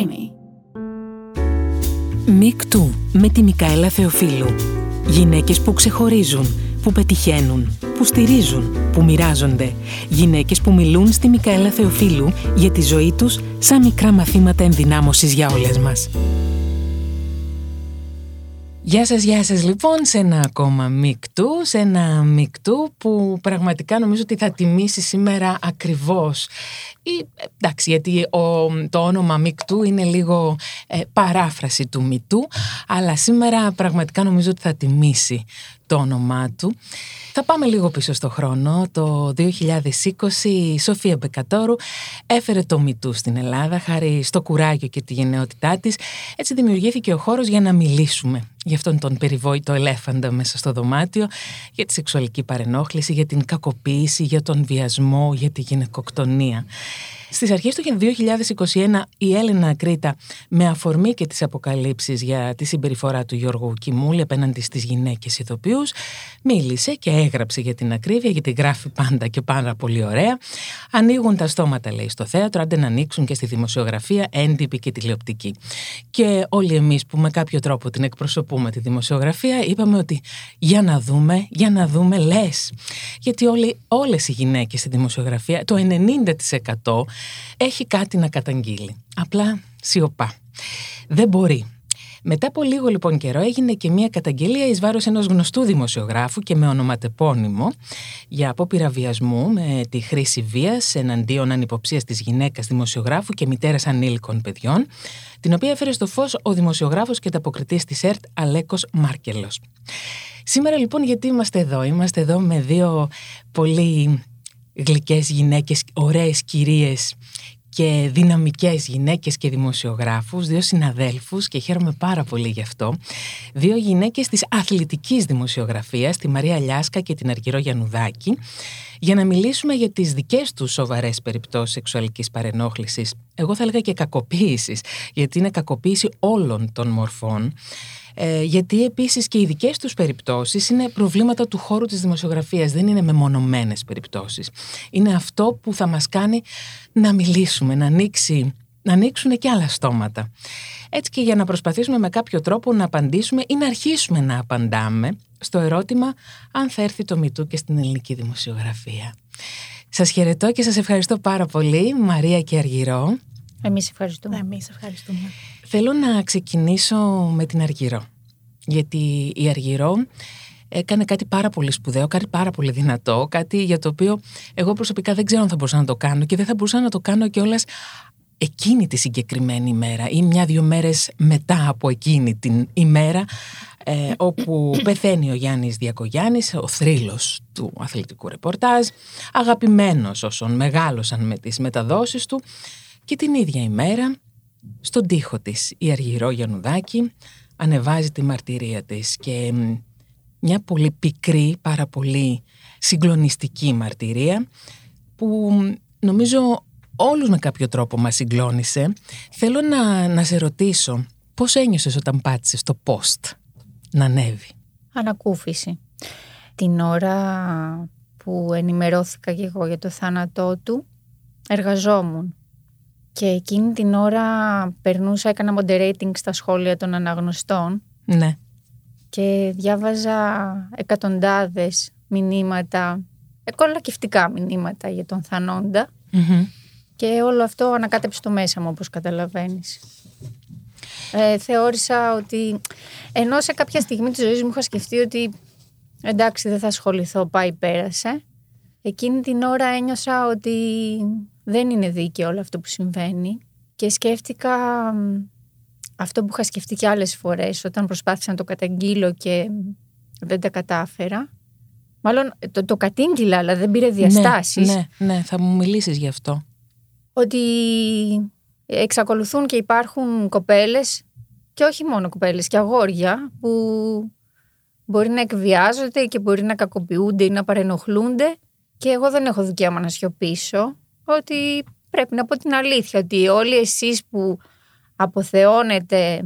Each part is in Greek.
Creamy. Μικτού με τη Μικαέλα Θεοφίλου. Γυναίκες που ξεχωρίζουν, που πετυχαίνουν, που στηρίζουν, που μοιράζονται. Γυναίκες που μιλούν στη Μικαέλα Θεοφίλου για τη ζωή τους σαν μικρά μαθήματα ενδυνάμωσης για όλες μας. Γεια σας, γεια σας λοιπόν σε ένα ακόμα μικτού, σε ένα μικτού που πραγματικά νομίζω ότι θα τιμήσει σήμερα ακριβώς. Ή, εντάξει, γιατί το όνομα μικτού είναι λίγο ε, παράφραση του μητού, αλλά σήμερα πραγματικά νομίζω ότι θα τιμήσει το όνομά του. Θα πάμε λίγο πίσω στο χρόνο. Το 2020 η Σοφία Μπεκατόρου έφερε το μητού στην Ελλάδα χάρη στο κουράγιο και τη γενναιότητά της. Έτσι δημιουργήθηκε ο χώρος για να μιλήσουμε για αυτόν τον περιβόητο ελέφαντα μέσα στο δωμάτιο, για τη σεξουαλική παρενόχληση, για την κακοποίηση, για τον βιασμό, για τη γυναικοκτονία. Στις αρχές του 2021, η Έλενα Κρήτα, με αφορμή και τις αποκαλύψεις για τη συμπεριφορά του Γιώργου Κιμούλη απέναντι στις γυναίκες ηθοποιούς, μίλησε και έγραψε για την ακρίβεια, γιατί γράφει πάντα και πάρα πολύ ωραία. Ανοίγουν τα στόματα, λέει, στο θέατρο, άντε να ανοίξουν και στη δημοσιογραφία, έντυπη και τηλεοπτική. Και όλοι εμείς που με κάποιο τρόπο την εκπροσωπούμε τη δημοσιογραφία, είπαμε ότι για να δούμε, για να δούμε, λες. Γιατί όλες οι γυναίκες στη δημοσιογραφία, το 90% έχει κάτι να καταγγείλει. Απλά σιωπά. Δεν μπορεί. Μετά από λίγο λοιπόν καιρό έγινε και μια καταγγελία εις βάρος ενός γνωστού δημοσιογράφου και με ονοματεπώνυμο για απόπειρα βιασμού με τη χρήση βίας εναντίον ανυποψίας της γυναίκας δημοσιογράφου και μητέρας ανήλικων παιδιών την οποία έφερε στο φως ο δημοσιογράφος και ταποκριτής της ΕΡΤ Αλέκος Μάρκελος. Σήμερα λοιπόν γιατί είμαστε εδώ, είμαστε εδώ με δύο πολύ γλυκές γυναίκες, ωραίες κυρίες και δυναμικές γυναίκες και δημοσιογράφους, δύο συναδέλφους και χαίρομαι πάρα πολύ γι' αυτό, δύο γυναίκες της αθλητικής δημοσιογραφίας, τη Μαρία Λιάσκα και την Αργυρό Γιαννουδάκη, για να μιλήσουμε για τις δικές τους σοβαρές περιπτώσεις σεξουαλικής παρενόχλησης, εγώ θα έλεγα και κακοποίησης, γιατί είναι κακοποίηση όλων των μορφών, ε, γιατί επίσης και οι δικές τους περιπτώσεις είναι προβλήματα του χώρου της δημοσιογραφίας, δεν είναι μεμονωμένες περιπτώσεις. Είναι αυτό που θα μας κάνει να μιλήσουμε, να, ανοίξει, να ανοίξουν και άλλα στόματα. Έτσι και για να προσπαθήσουμε με κάποιο τρόπο να απαντήσουμε ή να αρχίσουμε να απαντάμε στο ερώτημα αν θα έρθει το Μητού και στην ελληνική δημοσιογραφία. Σας χαιρετώ και σας ευχαριστώ πάρα πολύ, Μαρία και Αργυρό. Εμείς ευχαριστούμε. Εμείς ευχαριστούμε. Θέλω να ξεκινήσω με την Αργυρό. Γιατί η Αργυρό έκανε κάτι πάρα πολύ σπουδαίο, κάτι πάρα πολύ δυνατό, κάτι για το οποίο εγώ προσωπικά δεν ξέρω αν θα μπορούσα να το κάνω και δεν θα μπορούσα να το κάνω κιόλας εκείνη τη συγκεκριμένη ημέρα ή μια-δυο μέρες μετά από εκείνη την ημέρα ε, όπου πεθαίνει ο Γιάννης Διακογιάννης, ο θρύλος του αθλητικού ρεπορτάζ, αγαπημένος όσων μεγάλωσαν με τις μεταδόσεις του και την ίδια ημέρα στον τοίχο της η Αργυρό Γιαννουδάκη ανεβάζει τη μαρτυρία της και μια πολύ πικρή, πάρα πολύ συγκλονιστική μαρτυρία που νομίζω όλους με κάποιο τρόπο μας συγκλώνησε. Θέλω να, να σε ρωτήσω πώς ένιωσες όταν πάτησες το post να ανέβει; Ανακούφιση. Την ώρα που ενημερώθηκα και εγώ για το θάνατό του εργαζόμουν και εκείνη την ώρα περνούσα, έκανα moderating στα σχόλια των αναγνωστών. Ναι. Και διάβαζα εκατοντάδες μηνύματα, εκολακευτικά μηνύματα για τον θανοντα Και όλο αυτό ανακάτεψε το μέσα μου, όπως καταλαβαίνεις. Ε, θεώρησα ότι, ενώ σε κάποια στιγμή της ζωής μου είχα σκεφτεί ότι εντάξει δεν θα ασχοληθώ, πάει πέρασε. Εκείνη την ώρα ένιωσα ότι δεν είναι δίκαιο όλο αυτό που συμβαίνει και σκέφτηκα αυτό που είχα σκεφτεί και άλλες φορές όταν προσπάθησα να το καταγγείλω και δεν τα κατάφερα. Μάλλον το, το κατήγγυλα αλλά δεν πήρε ναι, διαστάσεις. Ναι, ναι, θα μου μιλήσεις γι' αυτό. Ότι εξακολουθούν και υπάρχουν κοπέλες και όχι μόνο κοπέλες και αγόρια που μπορεί να εκβιάζονται και μπορεί να κακοποιούνται ή να παρενοχλούνται και εγώ δεν έχω δικαίωμα να σιωπήσω ότι πρέπει να πω την αλήθεια, ότι όλοι εσείς που αποθεώνετε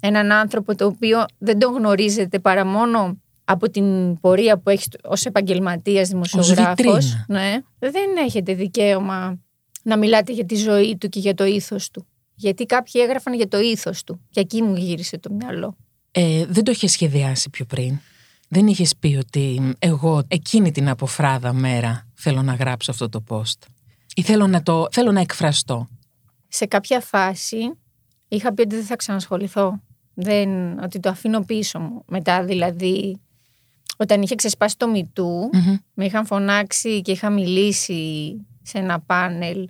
έναν άνθρωπο το οποίο δεν τον γνωρίζετε παρά μόνο από την πορεία που έχει ως επαγγελματίας δημοσιογράφος, ναι, δεν έχετε δικαίωμα να μιλάτε για τη ζωή του και για το ήθος του. Γιατί κάποιοι έγραφαν για το ήθος του και εκεί μου γύρισε το μυαλό. Ε, δεν το είχε σχεδιάσει πιο πριν. Δεν είχες πει ότι εγώ εκείνη την αποφράδα μέρα θέλω να γράψω αυτό το post. Ή θέλω να, το, θέλω να εκφραστώ. Σε κάποια φάση είχα πει ότι δεν θα ξανασχοληθώ. Δεν, ότι το αφήνω πίσω μου. Μετά δηλαδή, όταν είχε ξεσπάσει το μητού, με είχαν φωνάξει και είχα μιλήσει σε ένα πάνελ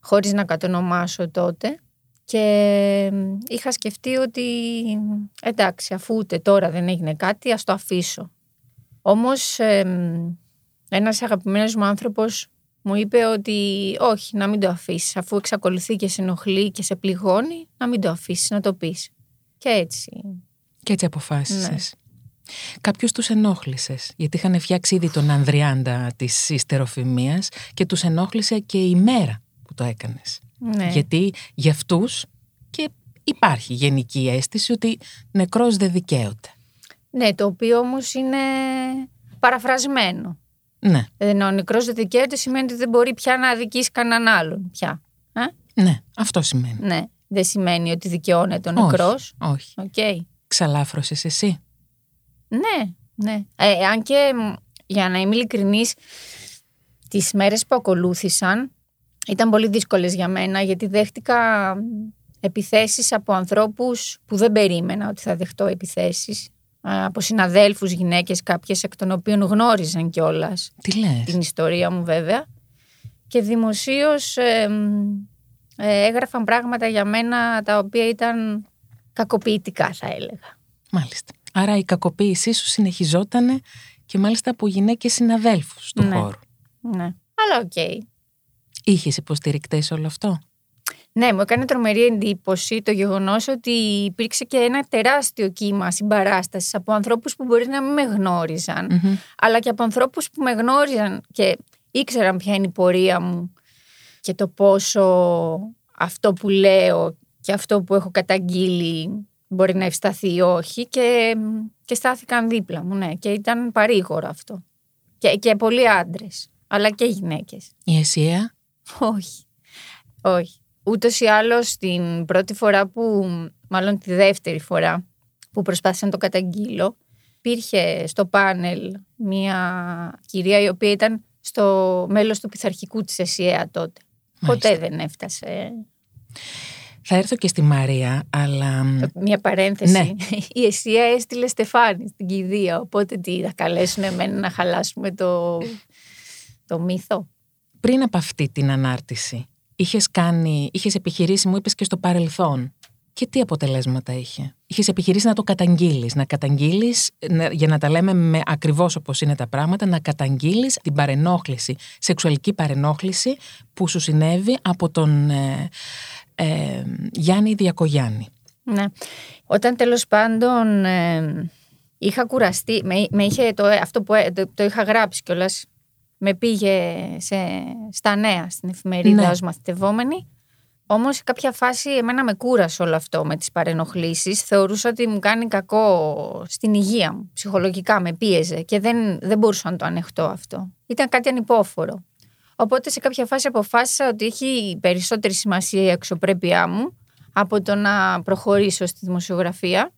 χωρίς να κατονομάσω τότε και είχα σκεφτεί ότι εντάξει αφού ούτε τώρα δεν έγινε κάτι ας το αφήσω. Όμως ε, ένας αγαπημένος μου άνθρωπος μου είπε ότι όχι να μην το αφήσεις αφού εξακολουθεί και σε ενοχλεί και σε πληγώνει να μην το αφήσεις να το πεις. Και έτσι. Και έτσι αποφάσισες. Ναι. Κάποιου τους ενόχλησες, γιατί είχαν φτιάξει ήδη τον Ανδριάντα της ιστεροφημίας και τους ενόχλησε και η μέρα που το έκανες. Ναι. Γιατί για αυτούς και υπάρχει γενική αίσθηση ότι νεκρός δεν δικαίωται. Ναι, το οποίο όμως είναι παραφρασμένο. Ναι. Δηλαδή, ο νεκρός δεν δικαίωται σημαίνει ότι δεν μπορεί πια να αδικήσει κανέναν άλλον πια. Ε; Ναι, αυτό σημαίνει. Ναι. Δεν σημαίνει ότι δικαιώνεται ο νεκρός. Όχι. Okay. Ξαλάφρωσες εσύ. Ναι, ναι. Ε, αν και για να είμαι ειλικρινής, τις μέρες που ακολούθησαν ήταν πολύ δύσκολες για μένα γιατί δέχτηκα επιθέσεις από ανθρώπους που δεν περίμενα ότι θα δεχτώ επιθέσεις. Από συναδέλφους, γυναίκες, κάποιες εκ των οποίων γνώριζαν κιόλας την ιστορία μου βέβαια. Και δημοσίως ε, έγραφαν πράγματα για μένα τα οποία ήταν κακοποιητικά θα έλεγα. Μάλιστα. Άρα η κακοποίησή σου συνεχιζόταν και μάλιστα από γυναίκες συναδέλφους του ναι. χώρου. Ναι. Αλλά OK. Okay. Είχες υποστηρικτές όλο αυτό; Ναι, μου έκανε τρομερή εντύπωση το γεγονός ότι υπήρξε και ένα τεράστιο κύμα συμπαράστασης από ανθρώπους που μπορεί να μην με γνώριζαν αλλά και από ανθρώπους που με γνώριζαν και ήξεραν ποια είναι η πορεία μου και το πόσο αυτό που λέω και αυτό που έχω καταγγείλει μπορεί να ευσταθεί ή όχι και, και στάθηκαν δίπλα μου, ναι. Και ήταν παρήγορο αυτό. Και, και πολλοί άντρες, αλλά και γυναίκες. Η Εσία; Όχι. Όχι. Ούτως ή άλλως την πρώτη φορά που, μάλλον τη δεύτερη φορά που προσπάθησα να το καταγγείλω, υπήρχε στο πάνελ μια κυρία η οποία ήταν στο μέλος του πειθαρχικού της ΕΣΥΑ τότε. Ποτέ δεν έφτασε θα έρθω και στη Μαρία, αλλά. Μια παρένθεση. Ναι. Η Εσία έστειλε Στεφάνη στην κηδεία. Οπότε τι θα καλέσουν εμένα να χαλάσουμε το, το μύθο. Πριν από αυτή την ανάρτηση, είχες κάνει, είχες επιχειρήσει, μου είπες και στο παρελθόν. Και τι αποτελέσματα είχε; Είχες επιχειρήσει να το καταγγείλεις. Να καταγγείλεις, για να τα λέμε με ακριβώς όπως είναι τα πράγματα, να καταγγείλεις την παρενόχληση, σεξουαλική παρενόχληση που σου συνέβη από τον ε, ε, Γιάννη Διακογιάννη. Ναι. Όταν τέλος πάντων ε, είχα κουραστεί, με, είχε το, αυτό που ε, το, είχα γράψει κιόλας. Με πήγε σε, στα νέα στην εφημερίδα ναι. ως μαθητευόμενη. Όμως σε κάποια φάση εμένα με κούρασε όλο αυτό με τις παρενοχλήσεις. Θεωρούσα ότι μου κάνει κακό στην υγεία μου, ψυχολογικά με πίεζε και δεν, δεν μπορούσα να το ανεχτώ αυτό. Ήταν κάτι ανυπόφορο. Οπότε σε κάποια φάση αποφάσισα ότι έχει περισσότερη σημασία η αξιοπρέπειά μου από το να προχωρήσω στη δημοσιογραφία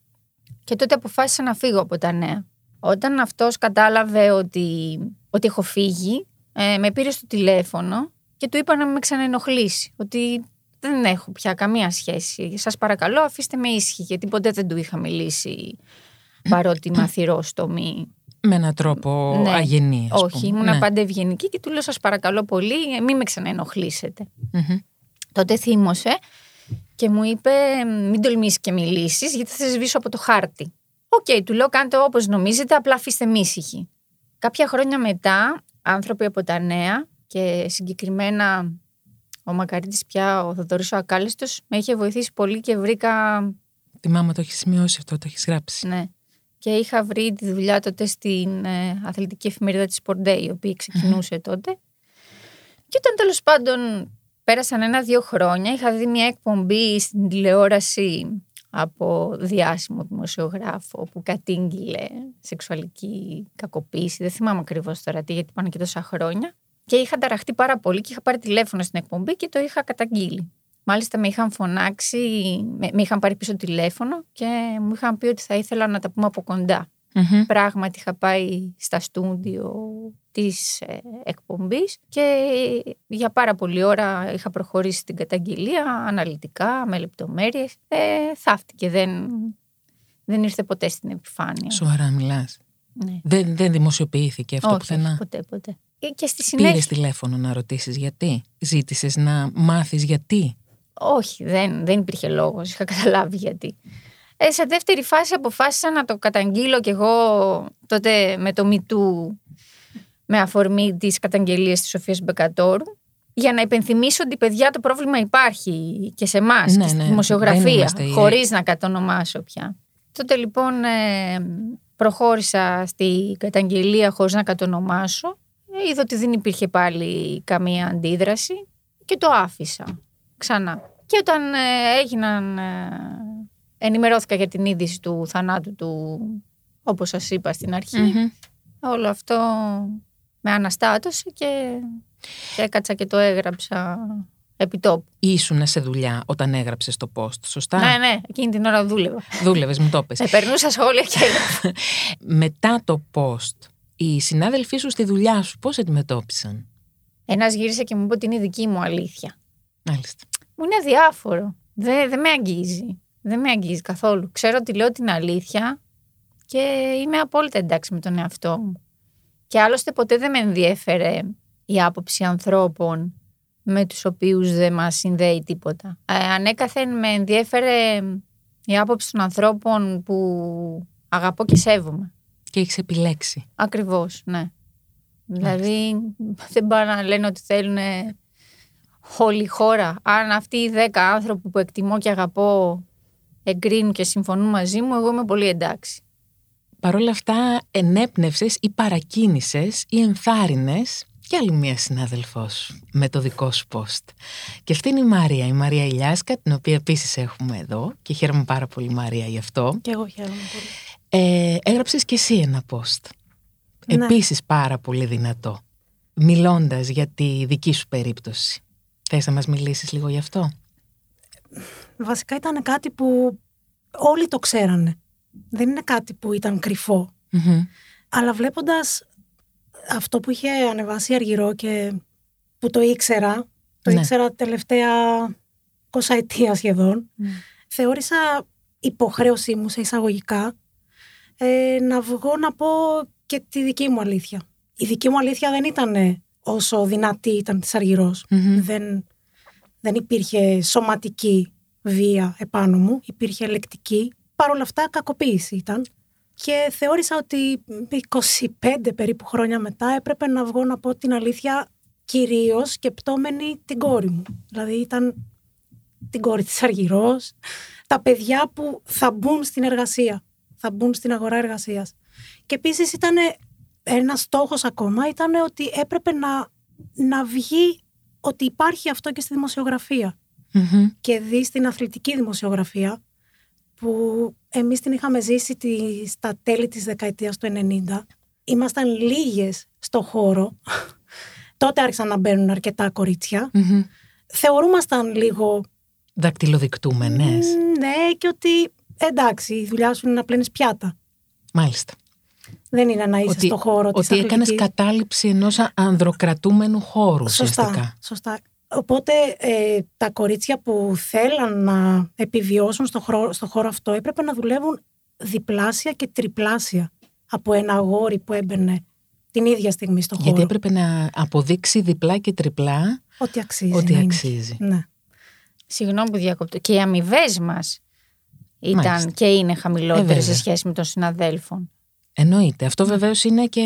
και τότε αποφάσισα να φύγω από τα νέα. Όταν αυτός κατάλαβε ότι, ότι έχω φύγει, ε, με πήρε στο τηλέφωνο και του είπα να με ξαναενοχλήσει, ότι δεν έχω πια καμία σχέση. Σας παρακαλώ αφήστε με ήσυχη, γιατί ποτέ δεν του είχα μιλήσει παρότι είμαι αθυρόστομη με έναν τρόπο ναι. αγενή. Ας Όχι, ήμουν ναι. πάντα ευγενική και του λέω: Σας παρακαλώ πολύ, μην με ξαναενοχλήσετε. Mm-hmm. Τότε θύμωσε και μου είπε: Μην τολμήσεις και μιλήσεις, γιατί θα σε σβήσω από το χάρτη. OK, okay, του λέω: Κάντε όπως νομίζετε, απλά αφήστε με ήσυχη. Κάποια χρόνια μετά, άνθρωποι από τα νέα και συγκεκριμένα ο Μακαρίτης πια, ο Θοδωρής ο Ακάλιστος, με είχε βοηθήσει πολύ και βρήκα... Τη μάμα το έχεις σημειώσει αυτό, το έχεις γράψει. Ναι και είχα βρει τη δουλειά τότε στην ε, αθλητική εφημερίδα της Sport Day, η οποία ξεκινούσε τότε. Και όταν τέλος πάντων πέρασαν ένα-δύο χρόνια, είχα δει μια εκπομπή στην τηλεόραση από διάσημο δημοσιογράφο που κατήγγειλε σεξουαλική κακοποίηση. Δεν θυμάμαι ακριβώς τώρα τι, γιατί πάνε και τόσα χρόνια. Και είχα ταραχτεί πάρα πολύ και είχα πάρει τηλέφωνο στην εκπομπή και το είχα καταγγείλει. Μάλιστα με είχαν φωνάξει, με, με είχαν πάρει πίσω τηλέφωνο και μου είχαν πει ότι θα ήθελα να τα πούμε από κοντά. Μμμ. Πράγματι είχα πάει στα στούντιο της ε, εκπομπής και για πάρα πολλή ώρα είχα προχωρήσει την καταγγελία αναλυτικά, με λεπτομέρειες. Ε, θαύτηκε, δεν, δεν ήρθε ποτέ στην επιφάνεια. Σοβαρά μιλάς. Ναι. Δεν, δεν δημοσιοποιήθηκε αυτό όχι, πουθενά; όχι, ποτέ, ποτέ. Ε, Και στη συνέχεια... Πήρε τηλέφωνο να ρωτήσεις γιατί; Ζήτησες να μάθεις γιατί; Όχι, δεν, δεν υπήρχε λόγος. Είχα καταλάβει γιατί. Ε, σε δεύτερη φάση αποφάσισα να το καταγγείλω κι εγώ τότε με το MeToo με αφορμή τις καταγγελίες της Σοφίας Μπεκατόρου για να υπενθυμίσω ότι παιδιά το πρόβλημα υπάρχει και σε εμάς Ναι, και στη ναι, δεν δημοσιογραφία είμαστε οι- χωρίς να κατονομάσω πια. Τότε λοιπόν ε, προχώρησα στη καταγγελία χωρίς να κατονομάσω. Ε, είδα ότι δεν υπήρχε πάλι καμία αντίδραση και το άφησα ξανά. Και όταν ε, έγιναν, ε, ενημερώθηκα για την είδηση του θανάτου του, όπως σας είπα στην αρχή, Μμμ. όλο αυτό με αναστάτωσε και, και έκατσα και το έγραψα επί τόπου. Ήσουν σε δουλειά όταν έγραψες το post, σωστά; Ναι, ναι, εκείνη την ώρα δούλευα. Δούλευες, μου το πες. Ε, περνούσα σχόλια και έγραφα. Μετά το post, οι συνάδελφοί σου στη δουλειά σου πώς αντιμετώπισαν; Ένας γύρισε και μου είπε ότι είναι η δική μου αλήθεια. Μάλιστα. Μου είναι αδιάφορο. Δεν, δεν με αγγίζει. Δεν με αγγίζει καθόλου. Ξέρω ότι λέω την αλήθεια και είμαι απόλυτα εντάξει με τον εαυτό μου. Και άλλωστε ποτέ δεν με ενδιέφερε η άποψη ανθρώπων με τους οποίους δεν μας συνδέει τίποτα. Ε, ανέκαθεν με ενδιέφερε η άποψη των ανθρώπων που αγαπώ και σέβομαι. Και έχεις επιλέξει. Ακριβώς, ναι. Δηλαδή δεν πάνε να λένε ότι θέλουν όλη η χώρα. Αν αυτοί οι δέκα άνθρωποι που εκτιμώ και αγαπώ εγκρίνουν και συμφωνούν μαζί μου, εγώ είμαι πολύ εντάξει. Παρ' όλα αυτά ενέπνευσες ή παρακίνησες ή ενθάρρυνες και άλλη μία συνάδελφός με το δικό σου post. Και αυτή είναι η Μαρία, η Μαρία Ηλιάσκα, την οποία επίσης έχουμε εδώ και χαίρομαι πάρα πολύ Μαρία γι' αυτό. Και εγώ χαίρομαι πολύ. Ε, έγραψες και εσύ ένα post. Ναι. Επίσης πάρα πολύ δυνατό. Μιλώντας για τη δική σου περίπτωση. Θες να μας μιλήσεις λίγο γι' αυτό; Βασικά ήταν κάτι που όλοι το ξέρανε. Δεν είναι κάτι που ήταν κρυφό. Μμμ. Αλλά βλέποντας αυτό που είχε ανεβάσει η Αργυρό και που το ήξερα, το Ναι. ήξερα τελευταία 20 ετία σχεδόν, θεώρησα υποχρέωσή μου σε εισαγωγικά ε, να βγω να πω και τη δική μου αλήθεια. Η δική μου αλήθεια δεν ήταν όσο δυνατή ήταν της Αργυρός. Μμμ. Δεν, δεν υπήρχε σωματική βία επάνω μου, υπήρχε λεκτική. Παρ' όλα αυτά κακοποίηση ήταν. Και θεώρησα ότι 25 περίπου χρόνια μετά έπρεπε να βγω να πω την αλήθεια κυρίως σκεπτόμενη την κόρη μου. Δηλαδή ήταν την κόρη της Αργυρός, τα παιδιά που θα μπουν στην εργασία, θα μπουν στην αγορά εργασίας. Και επίσης ήταν ένας στόχος ακόμα, ήταν ότι έπρεπε να, να βγει ότι υπάρχει αυτό και στη δημοσιογραφία Μμμ. και δει στην αθλητική δημοσιογραφία που εμείς την είχαμε ζήσει τη, στα τέλη της δεκαετίας του 90. Ήμασταν λίγες στο χώρο. Τότε άρχισαν να μπαίνουν αρκετά κορίτσια. Μμμ. Θεωρούμασταν λίγο Δακτυλοδεικτούμενες. «Μ, ναι και ότι εντάξει η δουλειά σου είναι να πλένεις πιάτα. Μάλιστα. Δεν είναι να είσαι Ότι, στο χώρο της ότι έκανες αθλητικής. κατάληψη ενός ανδροκρατούμενου χώρου Σωστά, ουσιαστικά. σωστά. Οπότε ε, τα κορίτσια που θέλαν να επιβιώσουν στο, χώρο, στο χώρο αυτό έπρεπε να δουλεύουν διπλάσια και τριπλάσια από ένα αγόρι που έμπαινε την ίδια στιγμή στο χώρο. Γιατί έπρεπε να αποδείξει διπλά και τριπλά Ότι αξίζει. ότι να είναι. αξίζει. Ναι. Συγγνώμη που διακόπτω. Και οι αμοιβές μας ήταν Μάλιστα. και είναι Ε, χαμηλότερε βέβαια. σε σχέση με των συναδέλφων. Εννοείται. Αυτό βεβαίως είναι και...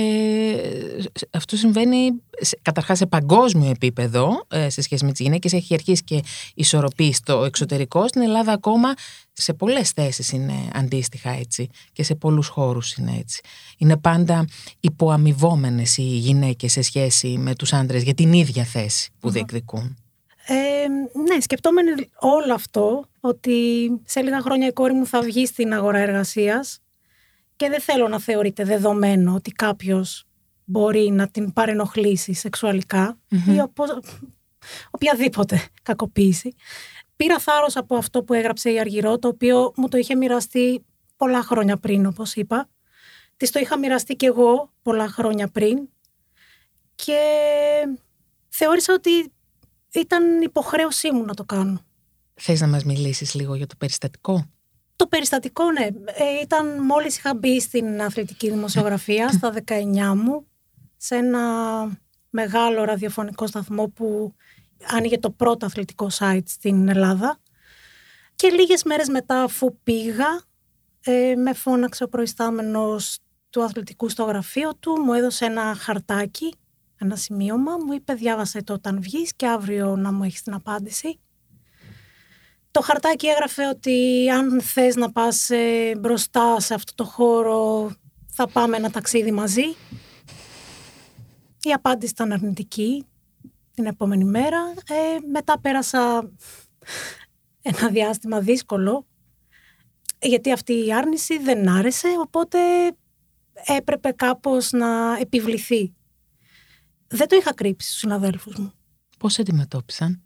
Αυτό συμβαίνει σε- καταρχάς σε παγκόσμιο επίπεδο ε, σε σχέση με τις γυναίκες. Έχει αρχίσει και ισορροπεί στο εξωτερικό. Στην Ελλάδα ακόμα σε πολλές θέσεις είναι αντίστοιχα έτσι και σε πολλούς χώρους είναι έτσι. Είναι πάντα υποαμοιβόμενες οι γυναίκες σε σχέση με τους άντρες για την ίδια θέση που διεκδικούν. Ε, ναι, σκεπτόμενοι όλο αυτό, ότι σε λίγα χρόνια η κόρη μου θα βγει στην αγορά εργασίας και δεν θέλω να θεωρείται δεδομένο ότι κάποιος μπορεί να την παρενοχλήσει σεξουαλικά ή οπο- οποιαδήποτε κακοποίηση. πήρα θάρρος από αυτό που έγραψε η Αργυρό, το οποίο μου το είχε μοιραστεί πολλά χρόνια πριν, όπως είπα. Της το είχα μοιραστεί κι εγώ πολλά χρόνια πριν και θεώρησα ότι ήταν υποχρέωσή μου να το κάνω. Θες να μας μιλήσεις λίγο για το περιστατικό; Το περιστατικό, ναι. Ε, ήταν μόλις είχα μπει στην αθλητική δημοσιογραφία στα 19 μου σε ένα μεγάλο ραδιοφωνικό σταθμό που άνοιγε το πρώτο αθλητικό site στην Ελλάδα. Και λίγες μέρες μετά αφού πήγα, ε, με φώναξε ο προϊστάμενος του αθλητικού στο γραφείο του, μου έδωσε ένα χαρτάκι, ένα σημείωμα, μου είπε διάβασε το όταν βγεις και αύριο να μου έχεις την απάντηση. Το χαρτάκι έγραφε ότι αν θες να πας ε, μπροστά σε αυτό το χώρο θα πάμε ένα ταξίδι μαζί. Η απάντηση ήταν αρνητική την επόμενη μέρα. Ε, μετά πέρασα ένα διάστημα δύσκολο γιατί αυτή η άρνηση δεν άρεσε οπότε έπρεπε κάπως να επιβληθεί. Δεν το είχα κρύψει στους συναδέλφους μου. Πώς αντιμετώπισαν;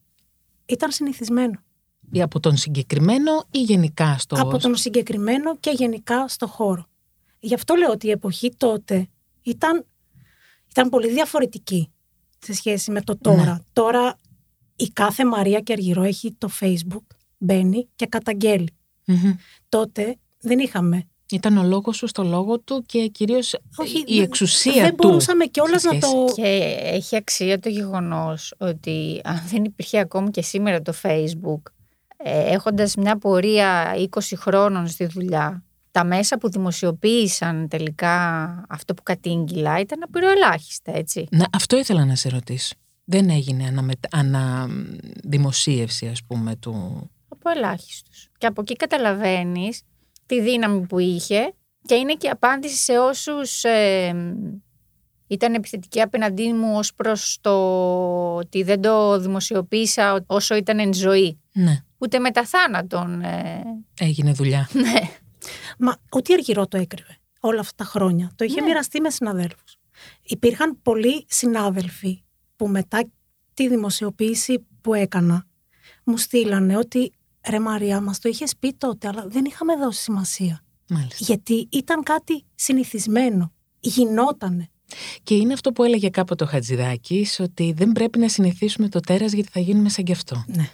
Ήταν συνηθισμένο. Ή από τον συγκεκριμένο ή γενικά στο... Από τον συγκεκριμένο και γενικά στο χώρο. Γι' αυτό λέω ότι η εποχή τότε ήταν, ήταν πολύ διαφορετική σε σχέση με το τώρα. Ναι. Τώρα η κάθε Μαρία και Αργυρό έχει το facebook, μπαίνει και καταγγελει Τότε δεν είχαμε ήταν ο λόγος σου στο λόγο του και κυρίως η εξουσία δεν του. Δεν μπορούσαμε κιόλας να το... Και έχει αξία το γεγονός ότι αν δεν υπήρχε ακόμη και σήμερα το Facebook, ε, έχοντας μια πορεία 20 χρόνων στη δουλειά, τα μέσα που δημοσιοποίησαν τελικά αυτό που κατήγγυλα ήταν απειροελάχιστα, έτσι. Να, αυτό ήθελα να σε ρωτήσω. Δεν έγινε αναδημοσίευση, ας πούμε, του... Από ελάχιστους. Και από εκεί καταλαβαίνεις τη δύναμη που είχε και είναι και απάντηση σε όσους ε, ήταν επιθετικοί απέναντί μου ως προς το ότι δεν το δημοσιοποίησα όσο ήταν εν ζωή. Ναι. Ούτε μετά θάνατον. Ε... Έγινε δουλειά. Ναι. Μα ούτε αργυρό το έκρυβε όλα αυτά τα χρόνια. Το είχε ναι. μοιραστεί με συναδέλφους. Υπήρχαν πολλοί συνάδελφοι που μετά τη δημοσιοποίηση που έκανα μου στείλανε ότι Ρε Μαρία, μας το είχες πει τότε, αλλά δεν είχαμε δώσει σημασία. Μάλιστα. Γιατί ήταν κάτι συνηθισμένο. Γινότανε. Και είναι αυτό που έλεγε κάποτε ο Χατζηδάκης, ότι δεν πρέπει να συνηθίσουμε το τέρας γιατί θα γίνουμε σαν κι αυτό. Ναι.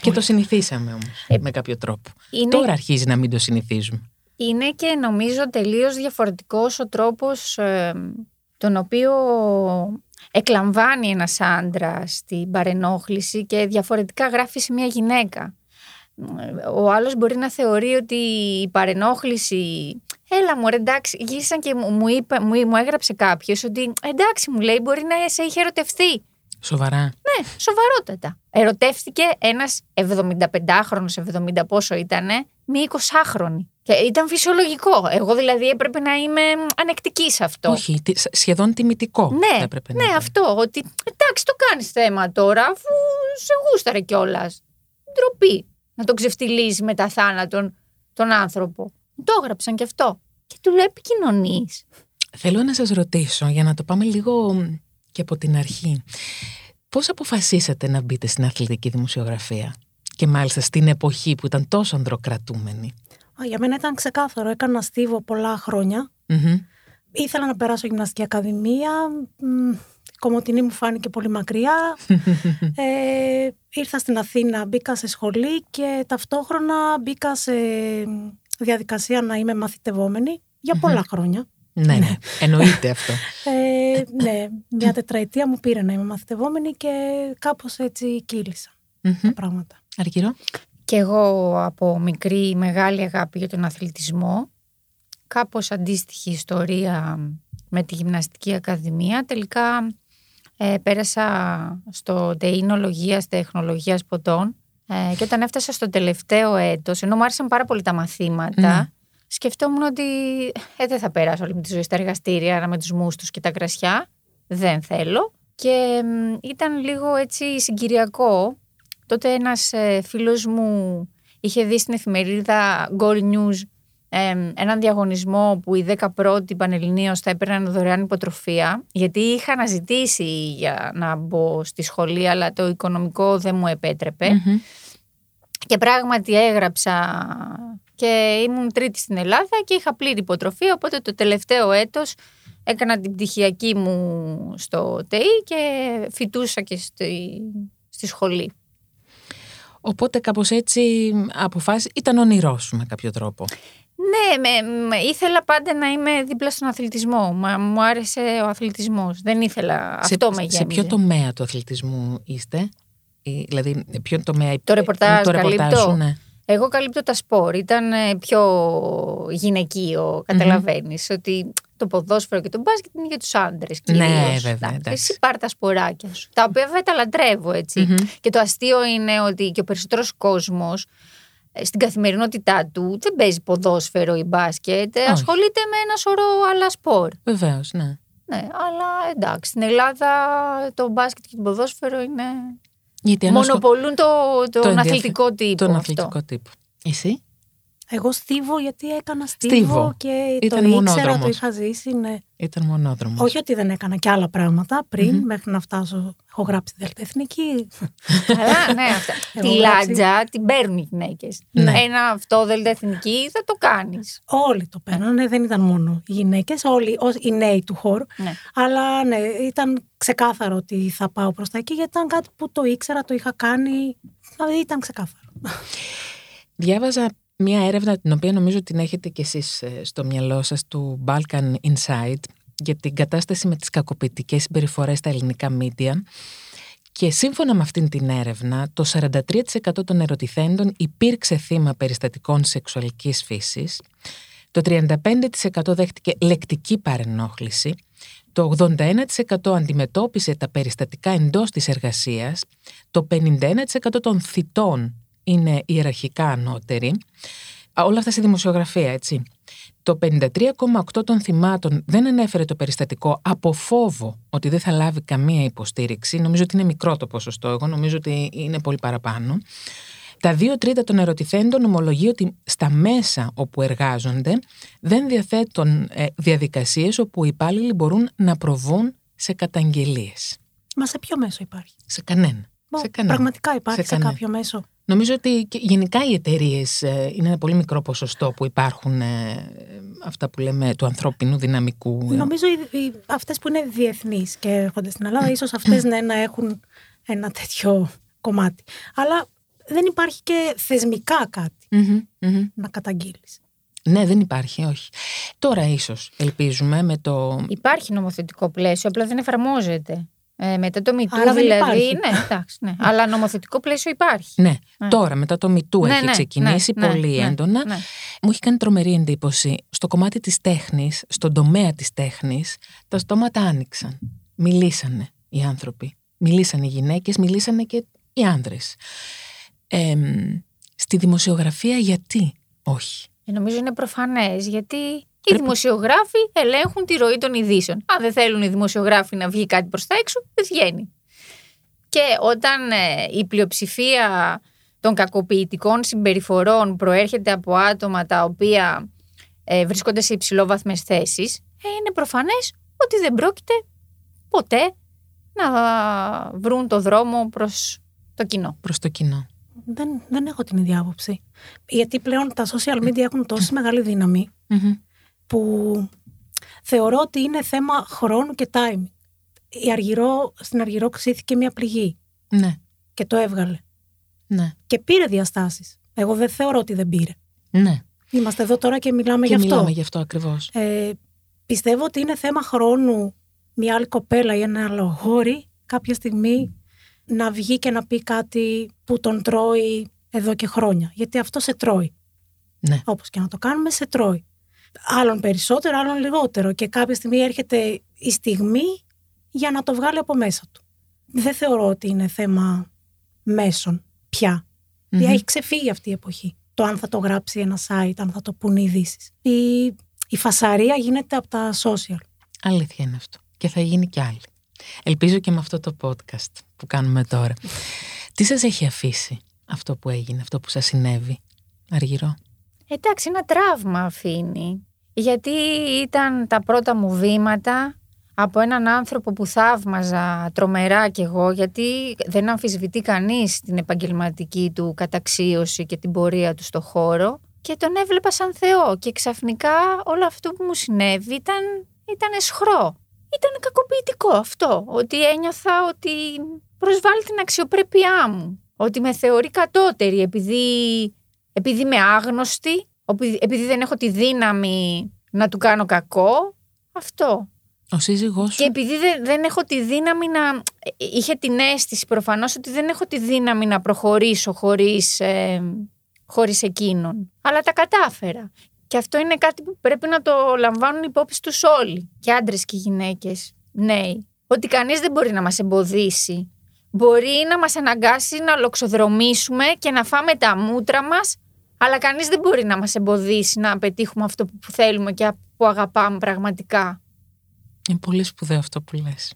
Και το συνηθίσαμε όμως ε, με κάποιο τρόπο. Τώρα αρχίζει να μην το συνηθίζουμε. Είναι και νομίζω τελείως διαφορετικός ο τρόπος ε, τον οποίο εκλαμβάνει ένας άντρα την παρενόχληση και διαφορετικά γράφει σε μια γυναίκα ο άλλος μπορεί να θεωρεί ότι η παρενόχληση Έλα μου, εντάξει, γύρισαν και μου, είπε, μου, μου έγραψε κάποιος ότι εντάξει, μου λέει, μπορεί να σε είχε ερωτευτεί. Σοβαρά. Ναι, σοβαρότατα. Ερωτεύτηκε ένας 75χρονο, 70 πόσο ήτανε, μία 20χρονη. Και ήταν φυσιολογικό. Εγώ δηλαδή έπρεπε να είμαι ανεκτική σε αυτό. Όχι, σχεδόν τιμητικό. Ναι, έπρεπε ναι, αυτό. Ότι εντάξει, το κάνεις θέμα τώρα, αφού σε γούσταρε κιόλας. Ντροπή να τον ξεφτυλίζει μετά θάνατον τον άνθρωπο. Το έγραψαν κι αυτό. Και του λέει επικοινωνείς. Θέλω να σας ρωτήσω, για να το πάμε λίγο και από την αρχή. Πώς αποφασίσατε να μπείτε στην αθλητική δημοσιογραφία; Και μάλιστα στην εποχή που ήταν τόσο ανδροκρατούμενη. Για μένα ήταν ξεκάθαρο. Έκανα στίβο πολλά Ήθελα να περάσω γυμναστική ακαδημία. Κομωτινή μου φάνηκε πολύ μακριά. ε, ήρθα στην Αθήνα, μπήκα σε σχολή και ταυτόχρονα μπήκα σε διαδικασία να είμαι μαθητευόμενη για πολλά χρόνια. Ναι, ναι, εννοείται αυτό. Ε, ναι, μια τετραετία μου πήρε να είμαι μαθητευόμενη και κάπως έτσι κύλησα τα πράγματα. Αργυρό. Και εγώ από μικρή μεγάλη αγάπη για τον αθλητισμό, κάπως αντίστοιχη ιστορία με τη Γυμναστική Ακαδημία. Τελικά ε, πέρασα στο τεϊνολογίας τεχνολογίας ποτών ε, και όταν έφτασα στο τελευταίο έτος, ενώ μου άρεσαν πάρα πολύ τα μαθήματα, ναι. Σκεφτόμουν ότι ε, δεν θα περάσω όλη τη ζωή στα εργαστήρια με τους μουστους και τα κρασιά. Δεν θέλω. Και ήταν λίγο έτσι συγκυριακό. Τότε ένας ε, φίλος μου είχε δει στην εφημερίδα Gold News ε, έναν διαγωνισμό που οι 10 πρώτοι πανελληνίως θα έπαιρναν δωρεάν υποτροφία γιατί είχα αναζητήσει για να μπω στη σχολή αλλά το οικονομικό δεν μου επέτρεπε Και πράγματι έγραψα και ήμουν τρίτη στην Ελλάδα και είχα πλήρη υποτροφή, οπότε το τελευταίο έτος έκανα την πτυχιακή μου στο ΤΕΙ και φοιτούσα και στη, στη σχολή. Οπότε κάπως έτσι αποφάσισε, ήταν όνειρός σου με κάποιο τρόπο; Ναι, με, ήθελα πάντα να είμαι δίπλα στον αθλητισμό. Μα, μου άρεσε ο αθλητισμός. Δεν ήθελα, σε, αυτό με γέμιζε. Σε ποιο τομέα του αθλητισμού είστε, δηλαδή ποιο τομέα το ρεπορτάζ, το ρεπορτάζ σου, ναι. Εγώ καλύπτω τα σπορ. Ήταν ε, πιο γυναικείο, καταλαβαίνεις, ότι το ποδόσφαιρο και το μπάσκετ είναι για τους άντρες. Ναι, βέβαια. Εσύ πάρ τα σποράκια σου. Τα οποία βέβαια τα λατρεύω Και το αστείο είναι ότι και ο περισσότερος κόσμος ε, στην καθημερινότητά του δεν παίζει ποδόσφαιρο ή μπάσκετ. Όχι. Ασχολείται με ένα σωρό άλλα σπορ. Βεβαίως, ναι. Ναι, αλλά εντάξει. Στην Ελλάδα το μπάσκετ και το ποδόσφαιρο είναι. Γιατί Μονοπολούν το, το, τον αθλητικό τύπο. Τον αθλητικό τύπο. Εσύ; Εγώ στίβω γιατί έκανα στίβο, και Ήταν το μονόδρομος. ήξερα, το είχα ζήσει. Ναι. Ήταν μονόδρομος. Όχι ότι δεν έκανα και άλλα πράγματα πριν, μέχρι να φτάσω. Έχω γράψει δελτεθνική. Καλά, ναι, αυτά. τη λάτζα την παίρνουν οι γυναίκες. Ναι. Ένα αυτό δελτεθνική θα το κάνεις. Όλοι το παίρνανε, δεν ήταν μόνο οι γυναίκες, όλοι ως οι νέοι του χώρου. Ναι. Αλλά ναι, ήταν ξεκάθαρο ότι θα πάω προς τα εκεί, γιατί ήταν κάτι που το ήξερα, το είχα κάνει. Δηλαδή ήταν ξεκάθαρο. Διάβαζα μια έρευνα την οποία νομίζω την έχετε κι εσείς ε, στο μυαλό σας του Balkan Insight για την κατάσταση με τις κακοποιητικές συμπεριφορές στα ελληνικά μίντια και σύμφωνα με αυτήν την έρευνα το 43% των ερωτηθέντων υπήρξε θύμα περιστατικών σεξουαλικής φύσης. Το 35% δέχτηκε λεκτική παρενόχληση. Το 81% αντιμετώπισε τα περιστατικά εντός της εργασίας, το 51% των θητών είναι ιεραρχικά ανώτεροι. Όλα αυτά στη δημοσιογραφία, έτσι. Το 53,8 των θυμάτων δεν ανέφερε το περιστατικό από φόβο ότι δεν θα λάβει καμία υποστήριξη. Νομίζω ότι είναι μικρό το ποσοστό. Εγώ νομίζω ότι είναι πολύ παραπάνω. Τα δύο τρίτα των ερωτηθέντων ομολογεί ότι στα μέσα όπου εργάζονται δεν διαθέτουν ε, διαδικασίες όπου οι υπάλληλοι μπορούν να προβούν σε καταγγελίες. Μα σε ποιο μέσο υπάρχει; Σε κανένα. Μα, σε κανένα. Πραγματικά υπάρχει Σε σε, κανένα. κάποιο μέσο; Νομίζω ότι και γενικά οι εταιρείες είναι ένα πολύ μικρό ποσοστό που υπάρχουν ε, αυτά που λέμε του ανθρώπινου δυναμικού. Νομίζω οι, οι, αυτές που είναι διεθνείς και έρχονται στην Ελλάδα, ίσως αυτές ναι, να έχουν ένα τέτοιο κομμάτι. Αλλά δεν υπάρχει και θεσμικά κάτι Μμμ, μμμ. να καταγγείλεις. Ναι, δεν υπάρχει, όχι. Τώρα ίσως ελπίζουμε με το... Υπάρχει νομοθετικό πλαίσιο, απλά δεν εφαρμόζεται. Ε, μετά το MeToo Άρα δεν δηλαδή. υπάρχει. Ναι, εντάξει, ναι. Αλλά νομοθετικό πλαίσιο υπάρχει. Ναι, Ναι. τώρα μετά το MeToo Ναι, έχει ναι, ξεκινήσει ναι, ναι, πολύ ναι, έντονα. ναι. Μου έχει κάνει τρομερή εντύπωση. Στο κομμάτι της τέχνης, στον τομέα της τέχνης, τα στόματα άνοιξαν. Μιλήσανε οι άνθρωποι. Μιλήσανε οι γυναίκες, μιλήσανε και οι άνδρες. Ε, στη δημοσιογραφία γιατί όχι; Ε, νομίζω είναι προφανές γιατί οι Πρέπει- δημοσιογράφοι ελέγχουν τη ροή των ειδήσεων. Αν δεν θέλουν οι δημοσιογράφοι να βγει κάτι προς τα έξω, δεν βγαίνει. Και όταν ε, η πλειοψηφία των κακοποιητικών συμπεριφορών προέρχεται από άτομα τα οποία ε, βρίσκονται σε υψηλόβαθμες θέσεις, ε, είναι προφανές ότι δεν πρόκειται ποτέ να βρουν το δρόμο προς το κοινό. προς το κοινό. Δεν, δεν έχω την ίδια άποψη. Γιατί πλέον τα social media έχουν τόση μεγάλη δύναμη Μμμ. Που θεωρώ ότι είναι θέμα χρόνου και timing. Η Αργυρό, στην Αργυρό ξύθηκε μια πληγή Ναι, και το έβγαλε. ναι, Και πήρε διαστάσεις. Εγώ δεν θεωρώ ότι δεν πήρε. ναι. Είμαστε εδώ τώρα και μιλάμε και γι' αυτό. μιλάμε γι' αυτό ακριβώς. Ε, πιστεύω ότι είναι θέμα χρόνου μια άλλη κοπέλα ή ένα άλλο γόρι κάποια στιγμή να βγει και να πει κάτι που τον τρώει εδώ και χρόνια. Γιατί αυτό σε τρώει. Ναι. Όπως και να το κάνουμε, σε τρώει. Άλλον περισσότερο, άλλον λιγότερο. Και κάποια στιγμή έρχεται η στιγμή για να το βγάλει από μέσα του. Δεν θεωρώ ότι είναι θέμα μέσων πια. Μμμ. Έχει ξεφύγει αυτή η εποχή. Το αν θα το γράψει ένα site, αν θα το πούν οι ειδήσεις. Η, η φασαρία γίνεται από τα social. Αλήθεια είναι αυτό. Και θα γίνει κι άλλη. Ελπίζω και με αυτό το podcast που κάνουμε τώρα. Τι σας έχει αφήσει αυτό που έγινε, αυτό που σας συνέβη, Αργυρό; Εντάξει, ένα τραύμα αφήνει. Γιατί ήταν τα πρώτα μου βήματα από έναν άνθρωπο που θαύμαζα τρομερά κι εγώ, γιατί δεν αμφισβητεί κανείς την επαγγελματική του καταξίωση και την πορεία του στο χώρο και τον έβλεπα σαν Θεό και ξαφνικά όλο αυτό που μου συνέβη ήταν, ήταν σχρό. Ήταν κακοποιητικό αυτό, ότι ένιωθα ότι προσβάλλει την αξιοπρέπειά μου, ότι με θεωρεί κατώτερη επειδή, επειδή είμαι άγνωστη, επειδή δεν έχω τη δύναμη να του κάνω κακό, αυτό. Ο σύζυγός Και επειδή δεν, έχω τη δύναμη να... Είχε την αίσθηση προφανώς ότι δεν έχω τη δύναμη να προχωρήσω χωρίς, ε, χωρίς εκείνον. Αλλά τα κατάφερα. Και αυτό είναι κάτι που πρέπει να το λαμβάνουν υπόψη τους όλοι. Και άντρες και γυναίκες, νέοι. Ότι κανείς δεν μπορεί να μας εμποδίσει. Μπορεί να μας αναγκάσει να λοξοδρομήσουμε και να φάμε τα μούτρα μας, αλλά κανείς δεν μπορεί να μας εμποδίσει να πετύχουμε αυτό που θέλουμε και που αγαπάμε πραγματικά. Είναι πολύ σπουδαίο αυτό που λες.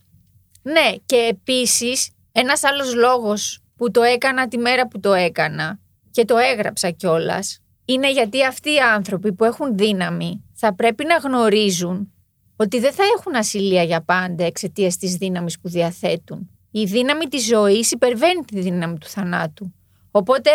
Ναι, και επίσης ένας άλλος λόγος που το έκανα τη μέρα που το έκανα και το έγραψα κιόλας. είναι γιατί αυτοί οι άνθρωποι που έχουν δύναμη θα πρέπει να γνωρίζουν ότι δεν θα έχουν ασυλία για πάντα εξαιτίας της δύναμης που διαθέτουν. Η δύναμη της ζωής υπερβαίνει τη δύναμη του θανάτου. Οπότε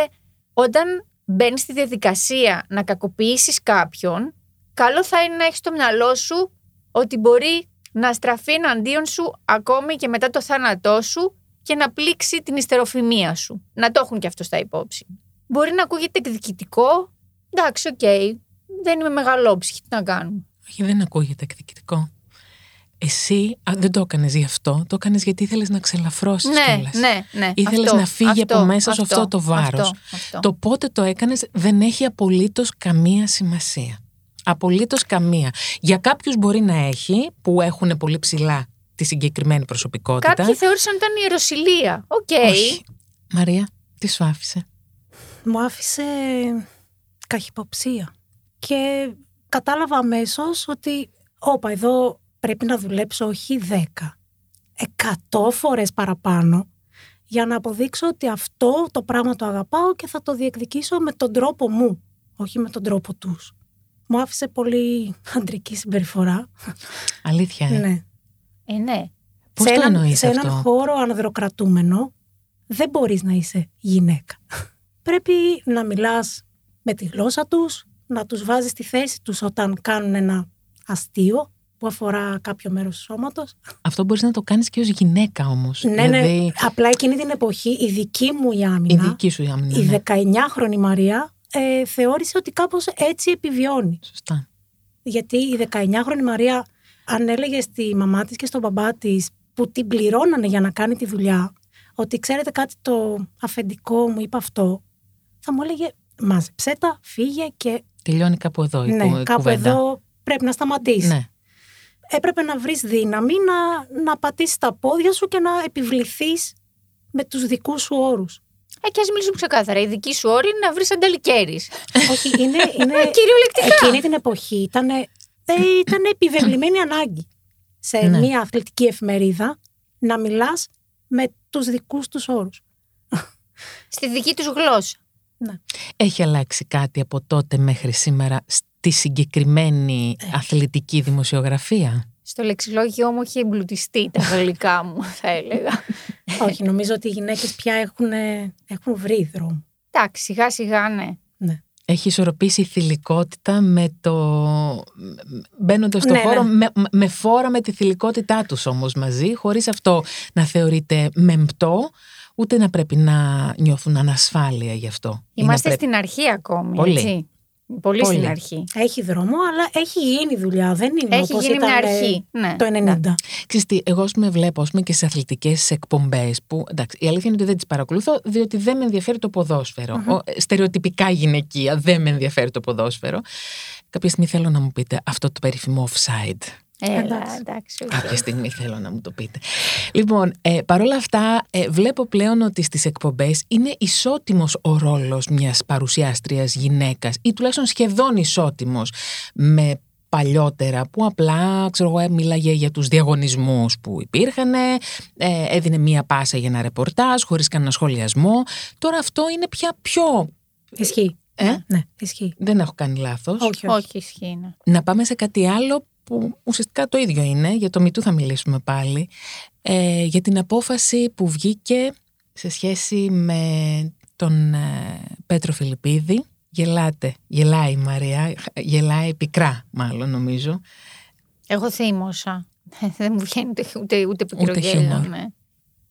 όταν μπαίνεις στη διαδικασία να κακοποιήσεις κάποιον, καλό θα είναι να έχεις στο μυαλό σου ότι μπορεί να στραφεί εναντίον σου ακόμη και μετά το θάνατό σου και να πλήξει την υστεροφημία σου. Να το έχουν και αυτό στα υπόψη. Μπορεί να ακούγεται εκδικητικό. Εντάξει, OK. Okay. Δεν είμαι μεγαλόψυχη. Τι να κάνουμε. Όχι, δεν ακούγεται εκδικητικό. Εσύ α, δεν το έκανες γι' αυτό, το έκανες γιατί ήθελες να ξελαφρώσεις ναι, Ναι, ναι. Ήθελες να φύγει από μέσα σου αυτό το βάρος. Το πότε το έκανες δεν έχει απολύτως καμία σημασία. Απολύτως καμία. Για κάποιους μπορεί να έχει που έχουν πολύ ψηλά τη συγκεκριμένη προσωπικότητα. Κάποιοι θεώρησαν ότι ήταν ιεροσυλία. OK. Okay. Όχι. Μαρία, τι σου άφησε; Μου άφησε καχυποψία. Και κατάλαβα αμέσως ότι, όπα, εδώ πρέπει να δουλέψω όχι δέκα, εκατό φορές παραπάνω για να αποδείξω ότι αυτό το πράγμα το αγαπάω και θα το διεκδικήσω με τον τρόπο μου, όχι με τον τρόπο τους μου άφησε πολύ αντρική συμπεριφορά. Αλήθεια, ε. Ναι. Ε, ναι. Πώς σε το έναν, εννοείς σε αυτό; έναν χώρο ανδροκρατούμενο δεν μπορείς να είσαι γυναίκα. Πρέπει να μιλάς με τη γλώσσα τους, να τους βάζεις στη θέση τους όταν κάνουν ένα αστείο που αφορά κάποιο μέρος του σώματος. Αυτό μπορείς να το κάνεις και ως γυναίκα όμως. Ναι, ναι. Δηλαδή, Απλά εκείνη την εποχή η δική μου η άμυνα, η δική σου η άμυνα. η ναι. 19χρονη Μαρία, ε, θεώρησε ότι κάπως έτσι επιβιώνει. Σωστά. Γιατί η 19χρονη Μαρία, αν έλεγε στη μαμά της και στον μπαμπά της που την πληρώνανε για να κάνει τη δουλειά, ότι ξέρετε κάτι το αφεντικό μου είπε αυτό, θα μου έλεγε μάζεψέ τα, φύγε και Τελειώνει κάπου εδώ η, ναι, κου- η κάπου κουβέντα. εδώ πρέπει να σταματήσεις. Ναι. Έπρεπε να βρεις δύναμη να, να πατήσεις τα πόδια σου και να επιβληθείς με τους δικούς σου όρους. Ε, και ας μιλήσουμε ξεκάθαρα. Η δική σου όρη είναι να βρεις ανταλικέρι. Όχι, είναι, είναι Κυριολεκτικά. εκείνη την εποχή ήταν, ε, ήταν επιβεβλημένη ανάγκη σε Ναι. μια αθλητική εφημερίδα να μιλάς με τους δικούς τους όρους. Στη δική τους γλώσσα. Ναι. Έχει αλλάξει κάτι από τότε μέχρι σήμερα στη συγκεκριμένη αθλητική δημοσιογραφία; Στο λεξιλόγιο μου έχει εμπλουτιστεί τα γαλλικά μου, θα έλεγα. Όχι, νομίζω ότι οι γυναίκες πια έχουν, ε, έχουν βρει δρόμο. Εντάξει, σιγά σιγά ναι. Ναι. Έχει ισορροπήσει η θηλυκότητα με το... Μπαίνοντας στο Ναι, χώρο ναι. με, με φόρα με τη θηλυκότητά τους όμως μαζί, χωρίς αυτό να θεωρείται μεμπτό, ούτε να πρέπει να νιώθουν ανασφάλεια γι' αυτό. Ή να Είμαστε πρέπει- στην αρχή ακόμη. Πολύ. Έτσι. Πολύ, Πολύ. στην αρχή. Έχει δρόμο, αλλά έχει γίνει δουλειά. Δεν είναι Έχει όπως γίνει ήταν μια ε, αρχή. Ναι. το 90. Ξέρεις τι, εγώ ας πούμε βλέπω ας πούμε, και σε αθλητικές εκπομπές που εντάξει, η αλήθεια είναι ότι δεν τις παρακολουθώ διότι δεν με ενδιαφέρει το ποδόσφαιρο. Ο, ε, στερεοτυπικά γυναικεία δεν με ενδιαφέρει το ποδόσφαιρο. Κάποια στιγμή θέλω να μου πείτε αυτό το περίφημο offside. Έλα, Εντάξει. εντάξει. οκ. Κάποια στιγμή θέλω να μου το πείτε. Λοιπόν, ε, παρόλα αυτά ε, βλέπω πλέον ότι στις εκπομπές είναι ισότιμος ο ρόλος μιας παρουσιάστριας γυναίκας ή τουλάχιστον σχεδόν ισότιμος με παλιότερα που απλά ξέρω εγώ, ε, μίλαγε για τους διαγωνισμούς που υπήρχαν, ε, έδινε μία πάσα για ένα ρεπορτάζ χωρίς κανένα σχολιασμό. Τώρα αυτό είναι πια πιο... Ισχύει. Ε; Ναι, ισχύει. Δεν έχω κάνει λάθος. Όχι, όχι. Όχι, ισχύει. ναι. Να πάμε σε κάτι άλλο που ουσιαστικά το ίδιο είναι, για το Μητού θα μιλήσουμε πάλι, ε, για την απόφαση που βγήκε σε σχέση με τον ε, Πέτρο Φιλιππίδη. Γελάτε, γελάει η Μαρία, γελάει πικρά μάλλον νομίζω. Εγώ θύμωσα. Δεν μου βγαίνει ούτε, ούτε, ούτε πικρογέλιο. Ναι.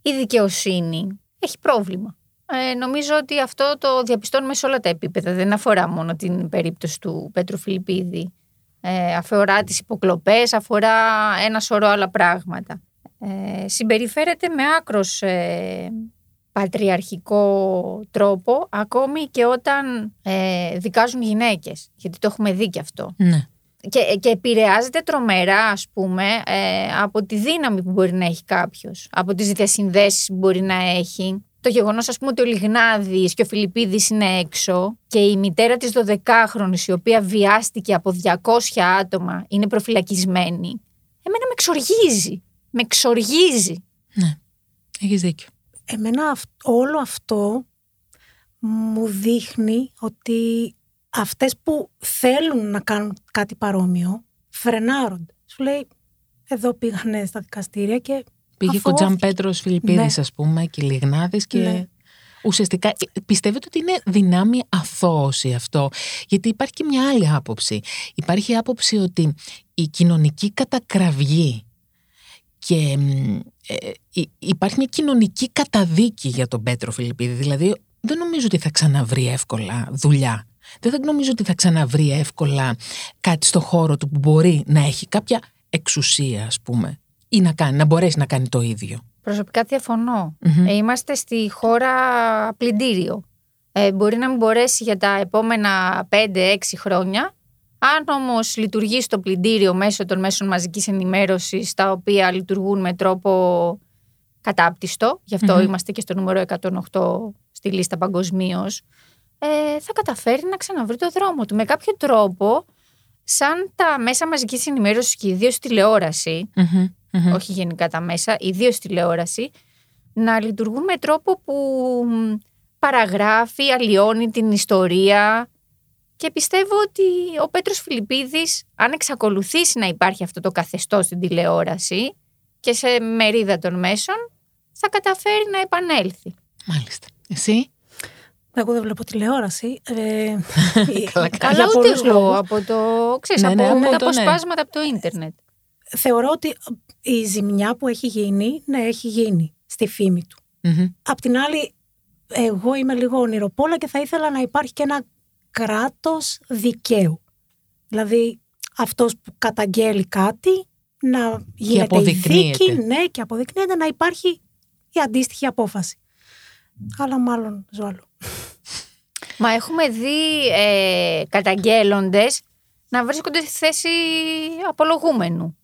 Η δικαιοσύνη έχει πρόβλημα. Ε, νομίζω ότι αυτό το διαπιστώνουμε σε όλα τα επίπεδα. Δεν αφορά μόνο την περίπτωση του Πέτρου Φιλιππίδη. Ε, αφορά τις υποκλοπές, αφορά ένα σωρό άλλα πράγματα. Ε, συμπεριφέρεται με άκρος ε, πατριαρχικό τρόπο ακόμη και όταν ε, δικάζουν γυναίκες. Γιατί το έχουμε δει και αυτό. Ναι. Και, και επηρεάζεται τρομερά ας πούμε ε, από τη δύναμη που μπορεί να έχει κάποιος. Από τις διασυνδέσεις που μπορεί να έχει το γεγονός, ας πούμε, ότι ο Λιγνάδης και ο Φιλιππίδης είναι έξω και η μητέρα της 12χρονη, η οποία βιάστηκε από 200 άτομα, είναι προφυλακισμένη. Εμένα με εξοργίζει. Με εξοργίζει. Ναι, έχεις δίκιο. Εμένα όλο αυτό μου δείχνει ότι αυτές που θέλουν να κάνουν κάτι παρόμοιο φρενάρονται. Σου λέει, εδώ πήγανε στα δικαστήρια και Πήγε ο Τζαν Πέτρος Φιλιππίδης, ναι. ας πούμε, και Λιγνάδης και. Ναι. Ουσιαστικά πιστεύετε ότι είναι δυνάμει αθώωση αυτό; Γιατί υπάρχει και μια άλλη άποψη. Υπάρχει άποψη ότι η κοινωνική κατακραυγή και ε, υπάρχει μια κοινωνική καταδίκη για τον Πέτρο Φιλιππίδη. Δηλαδή δεν νομίζω ότι θα ξαναβρει εύκολα δουλειά. Δεν θα νομίζω ότι θα ξαναβρει εύκολα κάτι στο χώρο του που μπορεί να έχει κάποια εξουσία ας πούμε ή να, κάνει, να μπορέσει να κάνει το ίδιο. Προσωπικά ε, είμαστε στη χώρα πλυντήριο. Ε, μπορεί να μην μπορέσει για τα επόμενα 5-6 χρόνια. Αν όμως λειτουργεί στο πλυντήριο μέσω των μέσων μαζικής ενημέρωσης, τα οποία λειτουργούν με τρόπο κατάπτυστο, γι' αυτο είμαστε και στο νούμερο 108 στη λίστα παγκοσμίως, ε, θα καταφέρει να ξαναβρει το δρόμο του. Με κάποιο τρόπο, σαν τα μέσα μαζικής ενημέρωσης και ιδίως τηλεόραση, όχι γενικά τα μέσα, ιδίως τηλεόραση, να λειτουργούν με τρόπο που παραγράφει, αλλοιώνει την ιστορία και πιστεύω ότι ο Πέτρος Φιλιππίδης, αν εξακολουθήσει να υπάρχει αυτό το καθεστώς στην τηλεόραση και σε μερίδα των μέσων, θα καταφέρει να επανέλθει. Μάλιστα. Εσύ; Εγώ δεν βλέπω τηλεόραση. Ε, Καλά, ούτε εγώ από το, ξέρεις, ναι, ναι, από, τα ναι. αποσπάσματα από το ίντερνετ. Θεωρώ ότι η ζημιά που έχει γίνει, ναι, έχει γίνει στη φήμη του. mm Απ' την άλλη, εγώ είμαι λίγο ονειροπόλα και θα ήθελα να υπάρχει και ένα κράτος δικαίου. Δηλαδή, αυτός που καταγγέλει κάτι, να γίνεται η δίκη, ναι, και αποδεικνύεται να υπάρχει η αντίστοιχη απόφαση. Αλλά μάλλον ζω άλλο. Μα έχουμε δει ε, καταγγέλλοντες να βρίσκονται στη θέση απολογούμενου.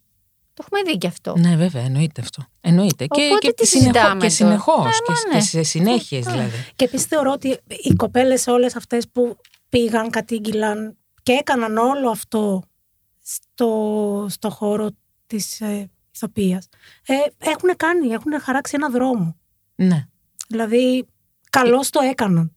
Το έχουμε δει και αυτό. Ναι, βέβαια, εννοείται αυτό. Εννοείται. Οπότε και, και, συνεχώς, και συνεχώ. και, ναι. σε συνέχειες δηλαδή. Και επίσης θεωρώ ότι οι κοπέλες όλες αυτές που πήγαν, κατήγγυλαν και έκαναν όλο αυτό στο, στο χώρο της ε, ηθοποιίας, ε, έχουν κάνει, έχουν χαράξει ένα δρόμο. Ναι. Δηλαδή, καλώς το έκαναν.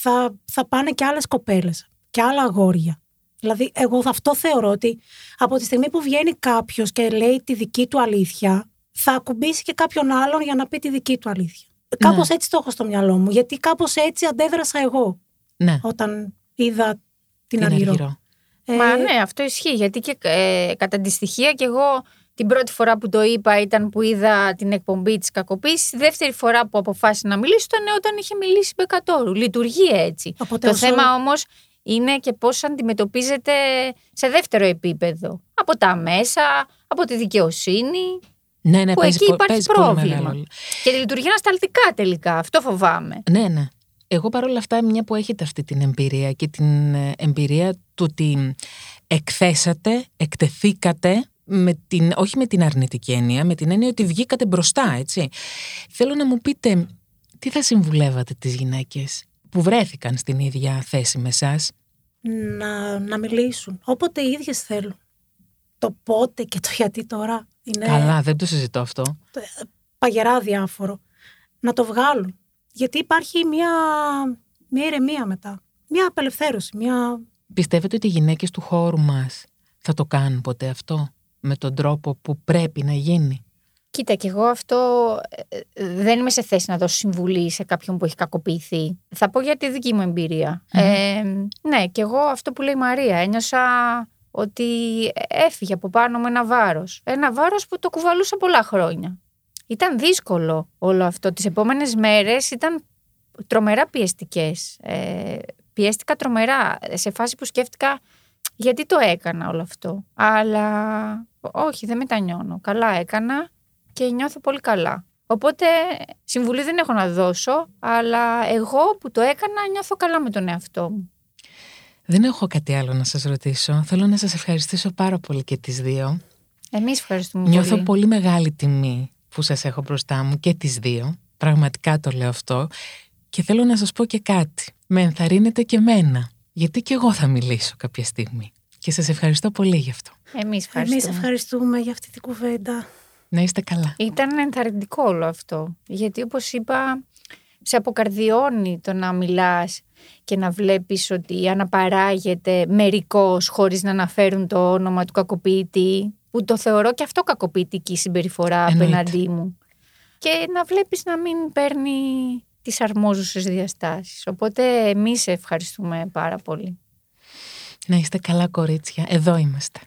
Θα, θα πάνε και άλλες κοπέλες και άλλα αγόρια. Δηλαδή, εγώ αυτό θεωρώ ότι από τη στιγμή που βγαίνει κάποιος και λέει τη δική του αλήθεια, θα ακουμπήσει και κάποιον άλλον για να πει τη δική του αλήθεια. Ναι. Κάπως έτσι το έχω στο μυαλό μου, γιατί κάπως έτσι αντέδρασα εγώ. Ναι. Όταν είδα την, την Ε, Μα ναι, αυτό ισχύει. Γιατί και ε, κατά τη στοιχεία και εγώ την πρώτη φορά που το είπα ήταν που είδα την εκπομπή της κακοποίησης. Τη δεύτερη φορά που αποφάσισα να μιλήσω ήταν όταν είχε μιλήσει η Μπεκατόρου. Λειτουργεί έτσι. το θέμα όμως είναι και πώς αντιμετωπίζεται σε δεύτερο επίπεδο. Από τα μέσα, από τη δικαιοσύνη. Ναι, ναι, που παίζει, εκεί υπάρχει παίζει πρόβλημα. Και λειτουργεί ανασταλτικά τελικά. Αυτό φοβάμαι. Ναι, ναι. Εγώ παρόλα αυτά, μια που έχετε αυτή την εμπειρία και την ε, εμπειρία του ότι εκθέσατε, εκτεθήκατε με την, όχι με την αρνητική έννοια, με την έννοια ότι βγήκατε μπροστά, έτσι. Θέλω να μου πείτε, τι θα συμβουλεύατε τις γυναίκες που βρέθηκαν στην ίδια θέση με εσά. Να, να μιλήσουν. Όποτε οι ίδιες θέλουν. Το πότε και το γιατί τώρα είναι... Καλά, δεν το συζητώ αυτό. Παγερά διάφορο. Να το βγάλουν. Γιατί υπάρχει μια, μια ηρεμία μετά. Μια απελευθέρωση. Μια... Πιστεύετε ότι οι γυναίκες του χώρου μας θα το κάνουν ποτέ αυτό; Με τον τρόπο που πρέπει να γίνει. Κοίτα, και εγώ αυτό ε, ε, δεν είμαι σε θέση να δώσω συμβουλή σε κάποιον που έχει κακοποιηθεί. Θα πω για τη δική μου εμπειρια Ε, ναι, και εγώ αυτό που λέει η Μαρία, ένιωσα ότι έφυγε από πάνω με ένα βάρος. Ένα βάρος που το κουβαλούσα πολλά χρόνια. Ήταν δύσκολο όλο αυτό. Τις επόμενες μέρες ήταν τρομερά πιεστικές. Ε, πιέστηκα τρομερά σε φάση που σκέφτηκα γιατί το έκανα όλο αυτό. Αλλά όχι, δεν μετανιώνω. Καλά έκανα και νιώθω πολύ καλά. Οπότε συμβουλή δεν έχω να δώσω, αλλά εγώ που το έκανα νιώθω καλά με τον εαυτό μου. Δεν έχω κάτι άλλο να σας ρωτήσω. Θέλω να σας ευχαριστήσω πάρα πολύ και τις δύο. Εμείς ευχαριστούμε Νιώθω πολύ. πολύ μεγάλη τιμή που σας έχω μπροστά μου και τις δύο. Πραγματικά το λέω αυτό. Και θέλω να σας πω και κάτι. Με ενθαρρύνετε και μένα. Γιατί και εγώ θα μιλήσω κάποια στιγμή. Και σας ευχαριστώ πολύ γι' αυτό. Εμείς ευχαριστούμε. Εμείς ευχαριστούμε για αυτή την κουβέντα. Να είστε καλά. Ήταν ενθαρρυντικό όλο αυτό. Γιατί όπως είπα, σε αποκαρδιώνει το να μιλάς και να βλέπεις ότι αναπαράγεται μερικώς χωρίς να αναφέρουν το όνομα του κακοποιητή, που το θεωρώ και αυτό κακοποιητική συμπεριφορά Εννοείται. απέναντί μου. Και να βλέπεις να μην παίρνει τις αρμόζουσες διαστάσεις. Οπότε εμείς σε ευχαριστούμε πάρα πολύ. Να είστε καλά κορίτσια. Εδώ είμαστε.